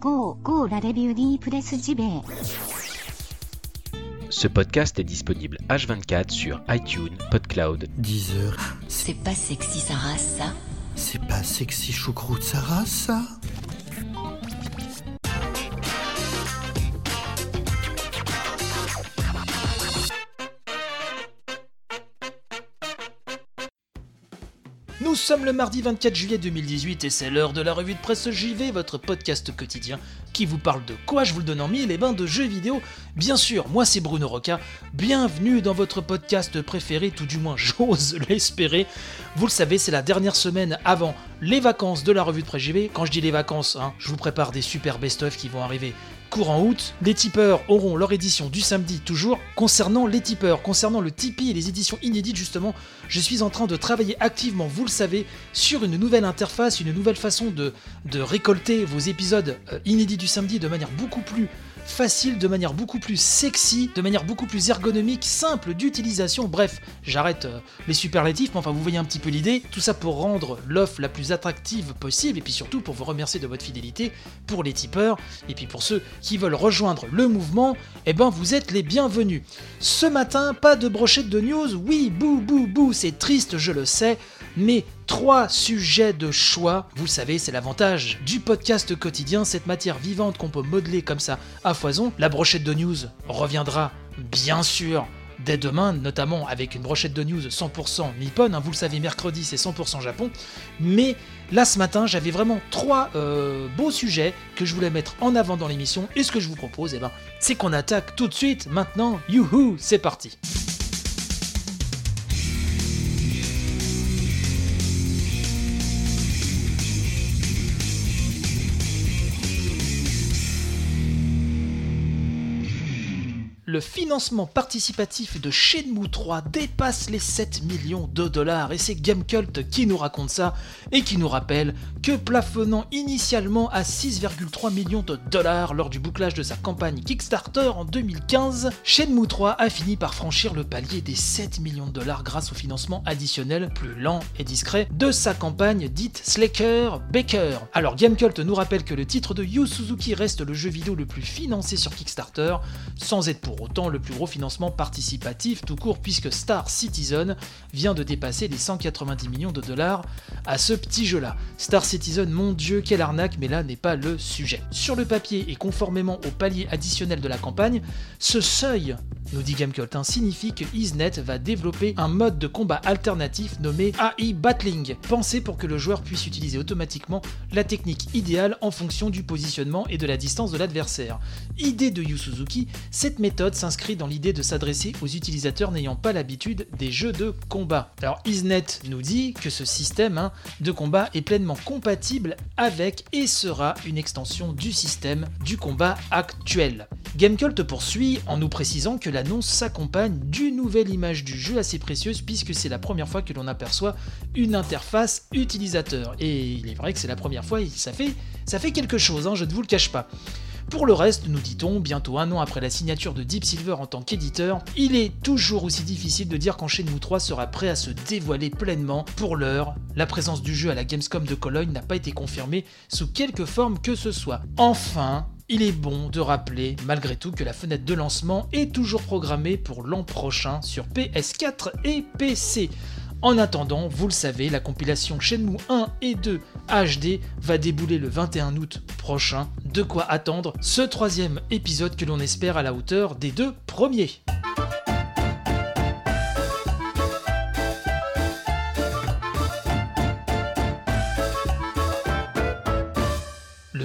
Go, go la Press JB. Ce podcast est disponible H24 sur iTunes, PodCloud, Deezer. C'est pas sexy Sarah, ça? C'est pas sexy choucroute Sarah, ça? Sommes le mardi 24 juillet 2018 et c'est l'heure de la revue de presse JV, votre podcast quotidien qui vous parle de quoi? Je vous le donne en mille, et ben de jeux vidéo. Bien sûr, moi c'est Bruno Roca, bienvenue dans votre podcast préféré, tout du moins j'ose l'espérer. Vous le savez, c'est la dernière semaine avant les vacances de la revue de presse JV. Quand je dis les vacances, hein, je vous prépare des super best-of qui vont arriver courant août. Les tipeurs auront leur édition du samedi toujours. Concernant les tipeurs, concernant le Tipeee et les éditions inédites justement, je suis en train de travailler activement, vous le savez, sur une nouvelle interface, une nouvelle façon de, récolter vos épisodes euh, inédits du samedi de manière beaucoup plus facile, de manière beaucoup plus sexy, de manière beaucoup plus ergonomique, simple d'utilisation. Bref, j'arrête euh, les superlatifs, mais enfin vous voyez un petit peu l'idée. Tout ça pour rendre l'offre la plus attractive possible et puis surtout pour vous remercier de votre fidélité pour les tipeurs et puis pour ceux qui veulent rejoindre le mouvement, eh ben vous êtes les bienvenus. Ce matin, pas de brochette de news. Oui, bou bou bou, c'est triste, je le sais, mais trois sujets de choix. Vous le savez, c'est l'avantage du podcast quotidien, cette matière vivante qu'on peut modeler comme ça à foison. La brochette de news reviendra bien sûr dès demain, notamment avec une brochette de news 100% nippon. hein. Vous le savez, mercredi c'est 100% Japon. Mais là ce matin, j'avais vraiment trois euh, beaux sujets que je voulais mettre en avant dans l'émission. Et ce que je vous propose, eh ben, c'est qu'on attaque tout de suite maintenant. Youhou, c'est parti. Le financement participatif de Shenmue 3 dépasse les 7 millions de dollars et c'est Gamecult qui nous raconte ça et qui nous rappelle que plafonnant initialement à 6,3 millions de dollars lors du bouclage de sa campagne Kickstarter en 2015, Shenmue 3 a fini par franchir le palier des 7 millions de dollars grâce au financement additionnel plus lent et discret de sa campagne dite Slacker Baker. Alors Gamecult nous rappelle que le titre de Yu Suzuki reste le jeu vidéo le plus financé sur Kickstarter, sans être pour autant le plus gros financement participatif tout court puisque Star Citizen vient de dépasser les 190 millions de dollars à ce petit jeu-là. Star Citizen, mon dieu, quelle arnaque, mais là n'est pas le sujet. Sur le papier et conformément au palier additionnel de la campagne, ce seuil, nous dit Gamecult, hein, signifie que Isnet va développer un mode de combat alternatif nommé AI Battling, pensé pour que le joueur puisse utiliser automatiquement la technique idéale en fonction du positionnement et de la distance de l'adversaire. Idée de Yu Suzuki, cette méthode s'inscrit dans l'idée de s'adresser aux utilisateurs n'ayant pas l'habitude des jeux de combat. Alors Isnet nous dit que ce système hein, de combat est pleinement compatible avec et sera une extension du système du combat actuel. Gamecult poursuit en nous précisant que l'annonce s'accompagne d'une nouvelle image du jeu assez précieuse puisque c'est la première fois que l'on aperçoit une interface utilisateur. Et il est vrai que c'est la première fois et ça fait, ça fait quelque chose, hein, je ne vous le cache pas. Pour le reste, nous dit-on, bientôt un an après la signature de Deep Silver en tant qu'éditeur, il est toujours aussi difficile de dire Shenmue 3 sera prêt à se dévoiler pleinement. Pour l'heure, la présence du jeu à la Gamescom de Cologne n'a pas été confirmée sous quelque forme que ce soit. Enfin, il est bon de rappeler malgré tout que la fenêtre de lancement est toujours programmée pour l'an prochain sur PS4 et PC. En attendant, vous le savez, la compilation Shenmue 1 et 2 HD va débouler le 21 août prochain. De quoi attendre ce troisième épisode que l'on espère à la hauteur des deux premiers.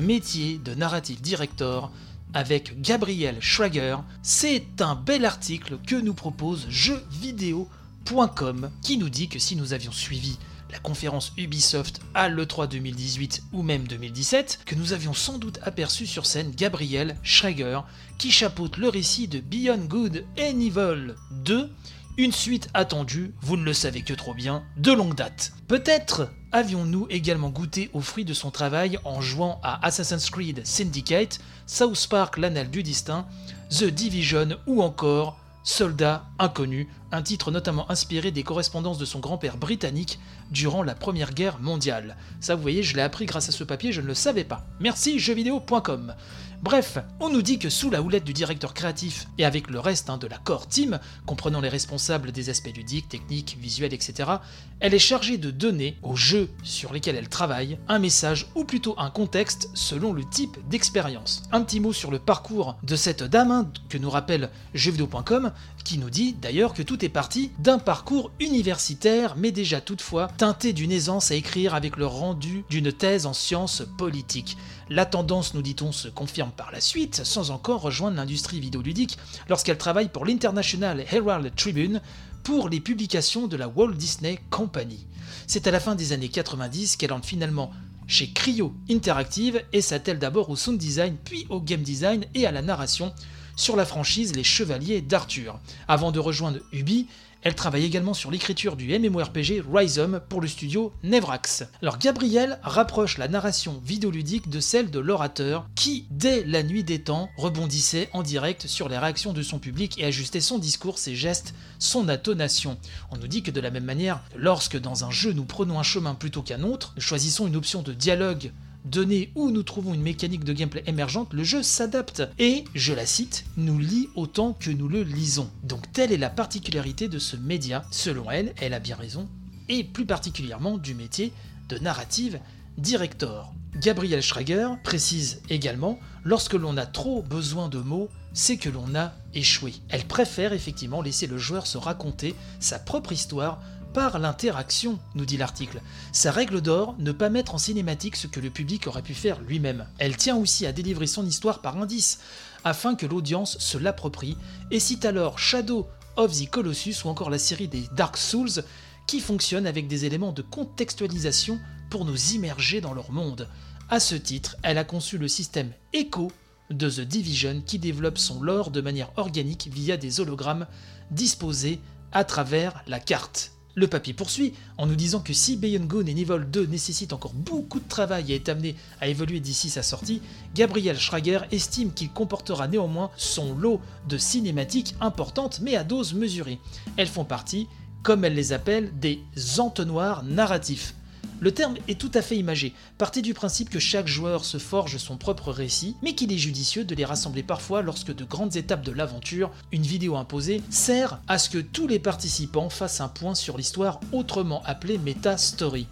Métier de narrative director avec Gabriel Schrager, c'est un bel article que nous propose jeuxvideo.com qui nous dit que si nous avions suivi la conférence Ubisoft à l'E3 2018 ou même 2017, que nous avions sans doute aperçu sur scène Gabriel Schrager qui chapeaute le récit de Beyond Good and Evil 2, une suite attendue, vous ne le savez que trop bien, de longue date. Peut-être avions-nous également goûté aux fruits de son travail en jouant à Assassin's Creed Syndicate, South Park l'Annale du Destin, The Division ou encore Soldat Inconnu un titre notamment inspiré des correspondances de son grand-père britannique durant la Première Guerre mondiale. Ça vous voyez, je l'ai appris grâce à ce papier, je ne le savais pas. Merci jeuxvideo.com. Bref, on nous dit que sous la houlette du directeur créatif et avec le reste hein, de la core team, comprenant les responsables des aspects ludiques, techniques, visuels, etc., elle est chargée de donner aux jeux sur lesquels elle travaille un message ou plutôt un contexte selon le type d'expérience. Un petit mot sur le parcours de cette dame hein, que nous rappelle jeuxvideo.com qui nous dit d'ailleurs que tout est parti d'un parcours universitaire mais déjà toutefois teinté d'une aisance à écrire avec le rendu d'une thèse en sciences politiques. La tendance, nous dit-on, se confirme par la suite, sans encore rejoindre l'industrie vidéoludique, lorsqu'elle travaille pour l'International Herald Tribune pour les publications de la Walt Disney Company. C'est à la fin des années 90 qu'elle entre finalement chez Cryo Interactive et s'attelle d'abord au sound design puis au game design et à la narration sur la franchise Les Chevaliers d'Arthur. Avant de rejoindre Ubi, elle travaille également sur l'écriture du MMORPG Rhizome pour le studio Nevrax. Alors Gabriel rapproche la narration vidéoludique de celle de l'orateur qui, dès la nuit des temps, rebondissait en direct sur les réactions de son public et ajustait son discours, ses gestes, son intonation. On nous dit que de la même manière, lorsque dans un jeu nous prenons un chemin plutôt qu'un autre, nous choisissons une option de dialogue donné où nous trouvons une mécanique de gameplay émergente, le jeu s'adapte et, je la cite, nous lit autant que nous le lisons. Donc telle est la particularité de ce média, selon elle, elle a bien raison, et plus particulièrement du métier de narrative director. Gabriel Schrager précise également, lorsque l'on a trop besoin de mots, c'est que l'on a échoué. Elle préfère effectivement laisser le joueur se raconter sa propre histoire par l'interaction, nous dit l'article. Sa règle d'or, ne pas mettre en cinématique ce que le public aurait pu faire lui-même. Elle tient aussi à délivrer son histoire par indice, afin que l'audience se l'approprie, et cite alors Shadow of the Colossus ou encore la série des Dark Souls, qui fonctionnent avec des éléments de contextualisation pour nous immerger dans leur monde. À ce titre, elle a conçu le système Echo de The Division qui développe son lore de manière organique via des hologrammes disposés à travers la carte. Le papier poursuit en nous disant que si Beyond Gone et Nivol 2 nécessitent encore beaucoup de travail et est amené à évoluer d'ici sa sortie, Gabriel Schrager estime qu'il comportera néanmoins son lot de cinématiques importantes mais à dose mesurée. Elles font partie, comme elle les appelle, des entonnoirs narratifs. Le terme est tout à fait imagé. Partez du principe que chaque joueur se forge son propre récit, mais qu'il est judicieux de les rassembler parfois lorsque de grandes étapes de l'aventure, une vidéo imposée, sert à ce que tous les participants fassent un point sur l'histoire autrement appelée Meta Story.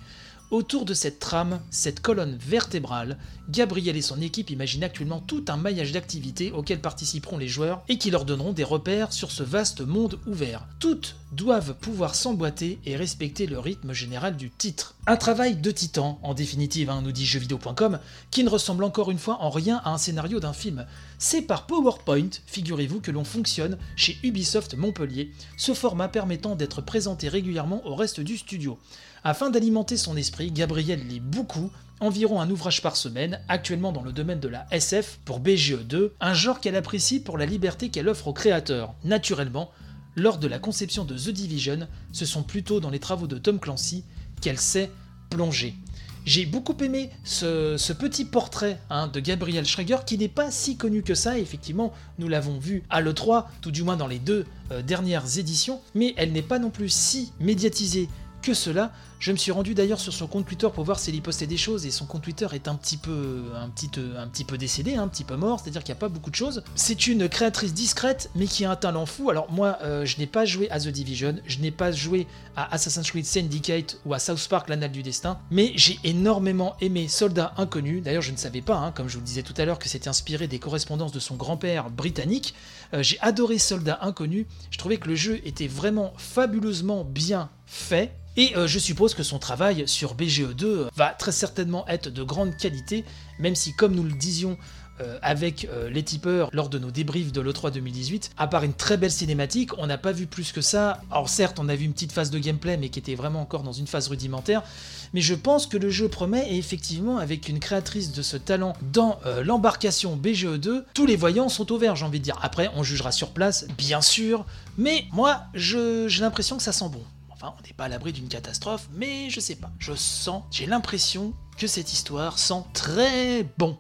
Autour de cette trame, cette colonne vertébrale, Gabriel et son équipe imaginent actuellement tout un maillage d'activités auxquelles participeront les joueurs et qui leur donneront des repères sur ce vaste monde ouvert. Toutes doivent pouvoir s'emboîter et respecter le rythme général du titre. Un travail de titan, en définitive, hein, nous dit jeuxvideo.com, qui ne ressemble encore une fois en rien à un scénario d'un film. C'est par PowerPoint, figurez-vous, que l'on fonctionne chez Ubisoft Montpellier, ce format permettant d'être présenté régulièrement au reste du studio. Afin d'alimenter son esprit, Gabriel lit beaucoup, environ un ouvrage par semaine, actuellement dans le domaine de la SF pour BGE2, un genre qu'elle apprécie pour la liberté qu'elle offre aux créateurs. Naturellement, lors de la conception de The Division, ce sont plutôt dans les travaux de Tom Clancy qu'elle s'est plongée. J'ai beaucoup aimé ce, petit portrait hein, de Gabriel Schrager qui n'est pas si connu que ça, effectivement, nous l'avons vu à l'E3, tout du moins dans les deux euh, dernières éditions, mais elle n'est pas non plus si médiatisée que cela. Je me suis rendu d'ailleurs sur son compte Twitter pour voir s'il y postait des choses et son compte Twitter est un petit peu, un petit, un petit peu décédé, un petit peu mort, c'est-à-dire qu'il n'y a pas beaucoup de choses. C'est une créatrice discrète mais qui a un talent fou. Alors moi, euh, je n'ai pas joué à The Division, je n'ai pas joué à Assassin's Creed Syndicate ou à South Park, l'Anal du Destin, mais j'ai énormément aimé Soldat Inconnu. D'ailleurs, je ne savais pas, hein, comme je vous le disais tout à l'heure, que c'était inspiré des correspondances de son grand-père britannique. Euh, j'ai adoré Soldat Inconnu. Je trouvais que le jeu était vraiment fabuleusement bien fait. Et euh, je suppose que son travail sur BGE2 va très certainement être de grande qualité, même si, comme nous le disions euh, avec euh, les tipeurs lors de nos débriefs de l'E3 2018, à part une très belle cinématique, on n'a pas vu plus que ça. Alors certes, on a vu une petite phase de gameplay, mais qui était vraiment encore dans une phase rudimentaire. Mais je pense que le jeu promet, et effectivement, avec une créatrice de ce talent dans l'embarcation BGE2, tous les voyants sont au vert, j'ai envie de dire. Après, on jugera sur place, bien sûr, mais moi, j'ai l'impression que ça sent bon. Enfin, on n'est pas à l'abri d'une catastrophe, mais je sais pas. Je sens, j'ai l'impression que cette histoire sent très bon.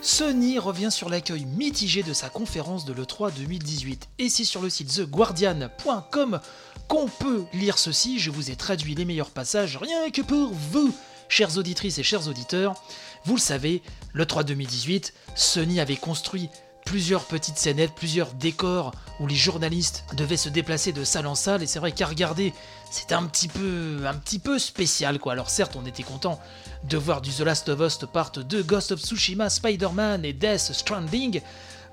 Sony revient sur l'accueil mitigé de sa conférence de l'E3 2018. Et c'est sur le site theguardian.com qu'on peut lire ceci. Je vous ai traduit les meilleurs passages rien que pour vous, chères auditrices et chers auditeurs. Vous le savez, l'E3 2018, Sony avait construit plusieurs petites scénettes, plusieurs décors où les journalistes devaient se déplacer de salle en salle et c'est vrai qu'à regarder c'était un petit peu un petit peu spécial quoi. Alors certes on était content de voir du The Last of Us Part 2, Ghost of Tsushima, Spider-Man et Death Stranding.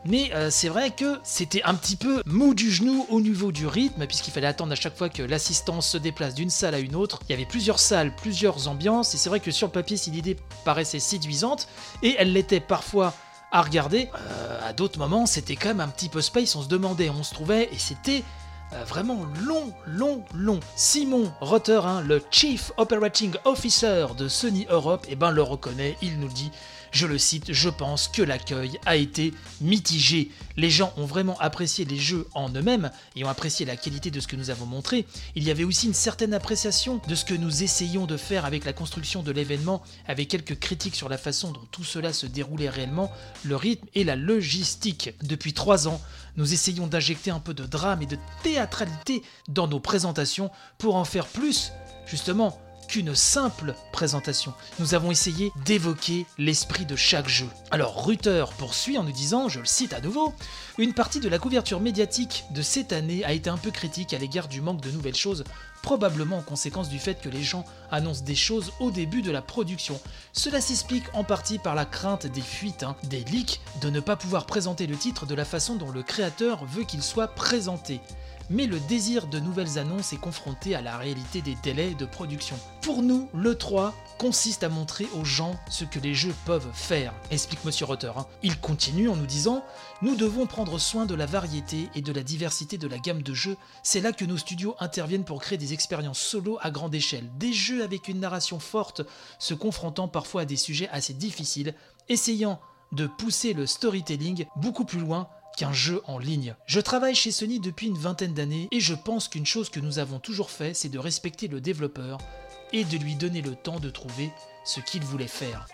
Mais euh, c'est vrai que c'était un petit peu mou du genou au niveau du rythme, puisqu'il fallait attendre à chaque fois que l'assistance se déplace d'une salle à une autre. Il y avait plusieurs salles, plusieurs ambiances, et c'est vrai que sur le papier, si l'idée paraissait séduisante, et elle l'était parfois à regarder, euh, à d'autres moments, c'était quand même un petit peu space, on se demandait, on se trouvait, et c'était euh, vraiment long, long, long. Simon Rotter, hein, le Chief Operating Officer de Sony Europe, eh ben, le reconnaît, il nous dit je le cite, je pense que l'accueil a été mitigé. Les gens ont vraiment apprécié les jeux en eux-mêmes et ont apprécié la qualité de ce que nous avons montré. Il y avait aussi une certaine appréciation de ce que nous essayons de faire avec la construction de l'événement, avec quelques critiques sur la façon dont tout cela se déroulait réellement, le rythme et la logistique. Depuis trois ans, nous essayons d'injecter un peu de drame et de théâtralité dans nos présentations pour en faire plus, justement, qu'une simple présentation. Nous avons essayé d'évoquer l'esprit de chaque jeu. Alors Ruther poursuit en nous disant, je le cite à nouveau, une partie de la couverture médiatique de cette année a été un peu critique à l'égard du manque de nouvelles choses, probablement en conséquence du fait que les gens annoncent des choses au début de la production. Cela s'explique en partie par la crainte des fuites, hein, des leaks, de ne pas pouvoir présenter le titre de la façon dont le créateur veut qu'il soit présenté mais le désir de nouvelles annonces est confronté à la réalité des délais de production. Pour nous, le 3 consiste à montrer aux gens ce que les jeux peuvent faire, explique Monsieur Rotter. Hein. Il continue en nous disant Nous devons prendre soin de la variété et de la diversité de la gamme de jeux. C'est là que nos studios interviennent pour créer des expériences solo à grande échelle, des jeux avec une narration forte, se confrontant parfois à des sujets assez difficiles, essayant de pousser le storytelling beaucoup plus loin qu'un jeu en ligne. Je travaille chez Sony depuis une vingtaine d'années et je pense qu'une chose que nous avons toujours fait, c'est de respecter le développeur et de lui donner le temps de trouver ce qu'il voulait faire.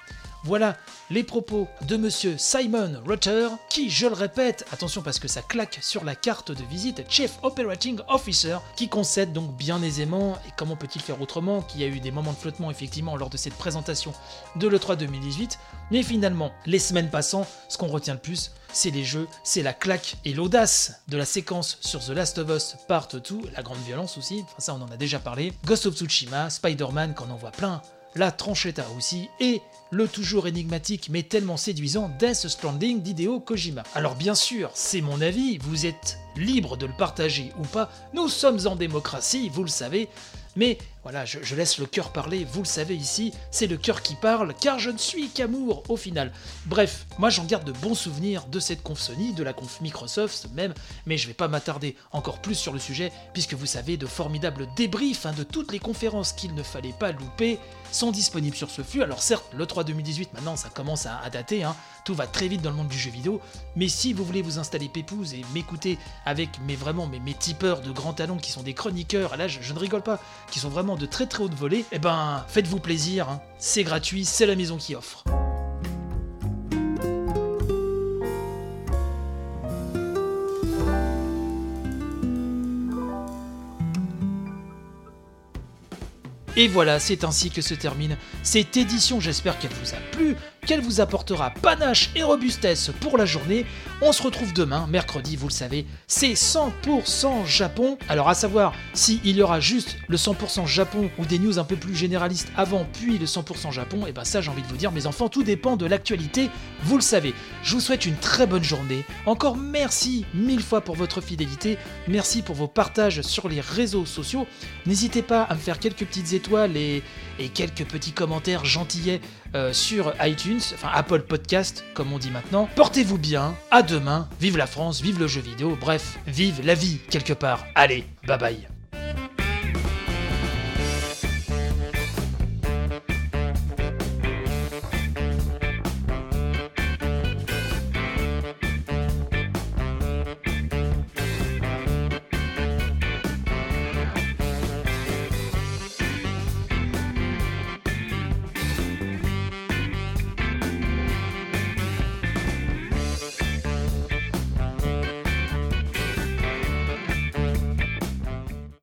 Voilà les propos de monsieur Simon Rutter, qui, je le répète, attention parce que ça claque sur la carte de visite, Chief Operating Officer, qui concède donc bien aisément, et comment peut-il faire autrement, qu'il y a eu des moments de flottement effectivement lors de cette présentation de l'E3 2018, mais finalement, les semaines passant, ce qu'on retient le plus, c'est les jeux, c'est la claque et l'audace de la séquence sur The Last of Us Part 2, la grande violence aussi, ça on en a déjà parlé, Ghost of Tsushima, Spider-Man, qu'on en voit plein, la Tranchetta aussi, et le toujours énigmatique mais tellement séduisant Death Stranding d'Hideo Kojima. Alors bien sûr, c'est mon avis, vous êtes libre de le partager ou pas, nous sommes en démocratie, vous le savez, mais voilà, je, laisse le cœur parler, vous le savez ici, c'est le cœur qui parle, car je ne suis qu'amour au final. Bref, moi j'en garde de bons souvenirs de cette conf Sony, de la conf Microsoft même, mais je vais pas m'attarder encore plus sur le sujet, puisque vous savez, de formidables débriefs hein, de toutes les conférences qu'il ne fallait pas louper sont disponibles sur ce flux. Alors certes, le 3 2018 maintenant ça commence à, dater, hein. tout va très vite dans le monde du jeu vidéo, mais si vous voulez vous installer Pépouze et m'écouter avec mes vraiment mes, mes tipeurs de grands talons qui sont des chroniqueurs, là je ne rigole pas, qui sont vraiment de très très haute volée, eh ben faites-vous plaisir, hein. c'est gratuit, c'est la maison qui offre. Et voilà, c'est ainsi que se termine cette édition. J'espère qu'elle vous a plu, qu'elle vous apportera panache et robustesse pour la journée. On se retrouve demain, mercredi, vous le savez, c'est 100% Japon. Alors à savoir s'il y aura juste le 100% Japon ou des news un peu plus généralistes avant puis le 100% Japon, et eh ben ça j'ai envie de vous dire mes enfants, tout dépend de l'actualité, vous le savez. Je vous souhaite une très bonne journée. Encore merci mille fois pour votre fidélité, merci pour vos partages sur les réseaux sociaux. N'hésitez pas à me faire quelques petites étoiles et quelques petits commentaires gentillets euh, sur iTunes, enfin Apple Podcast comme on dit maintenant. Portez-vous bien, à demain, vive la France, vive le jeu vidéo, bref, vive la vie quelque part. Allez, bye bye.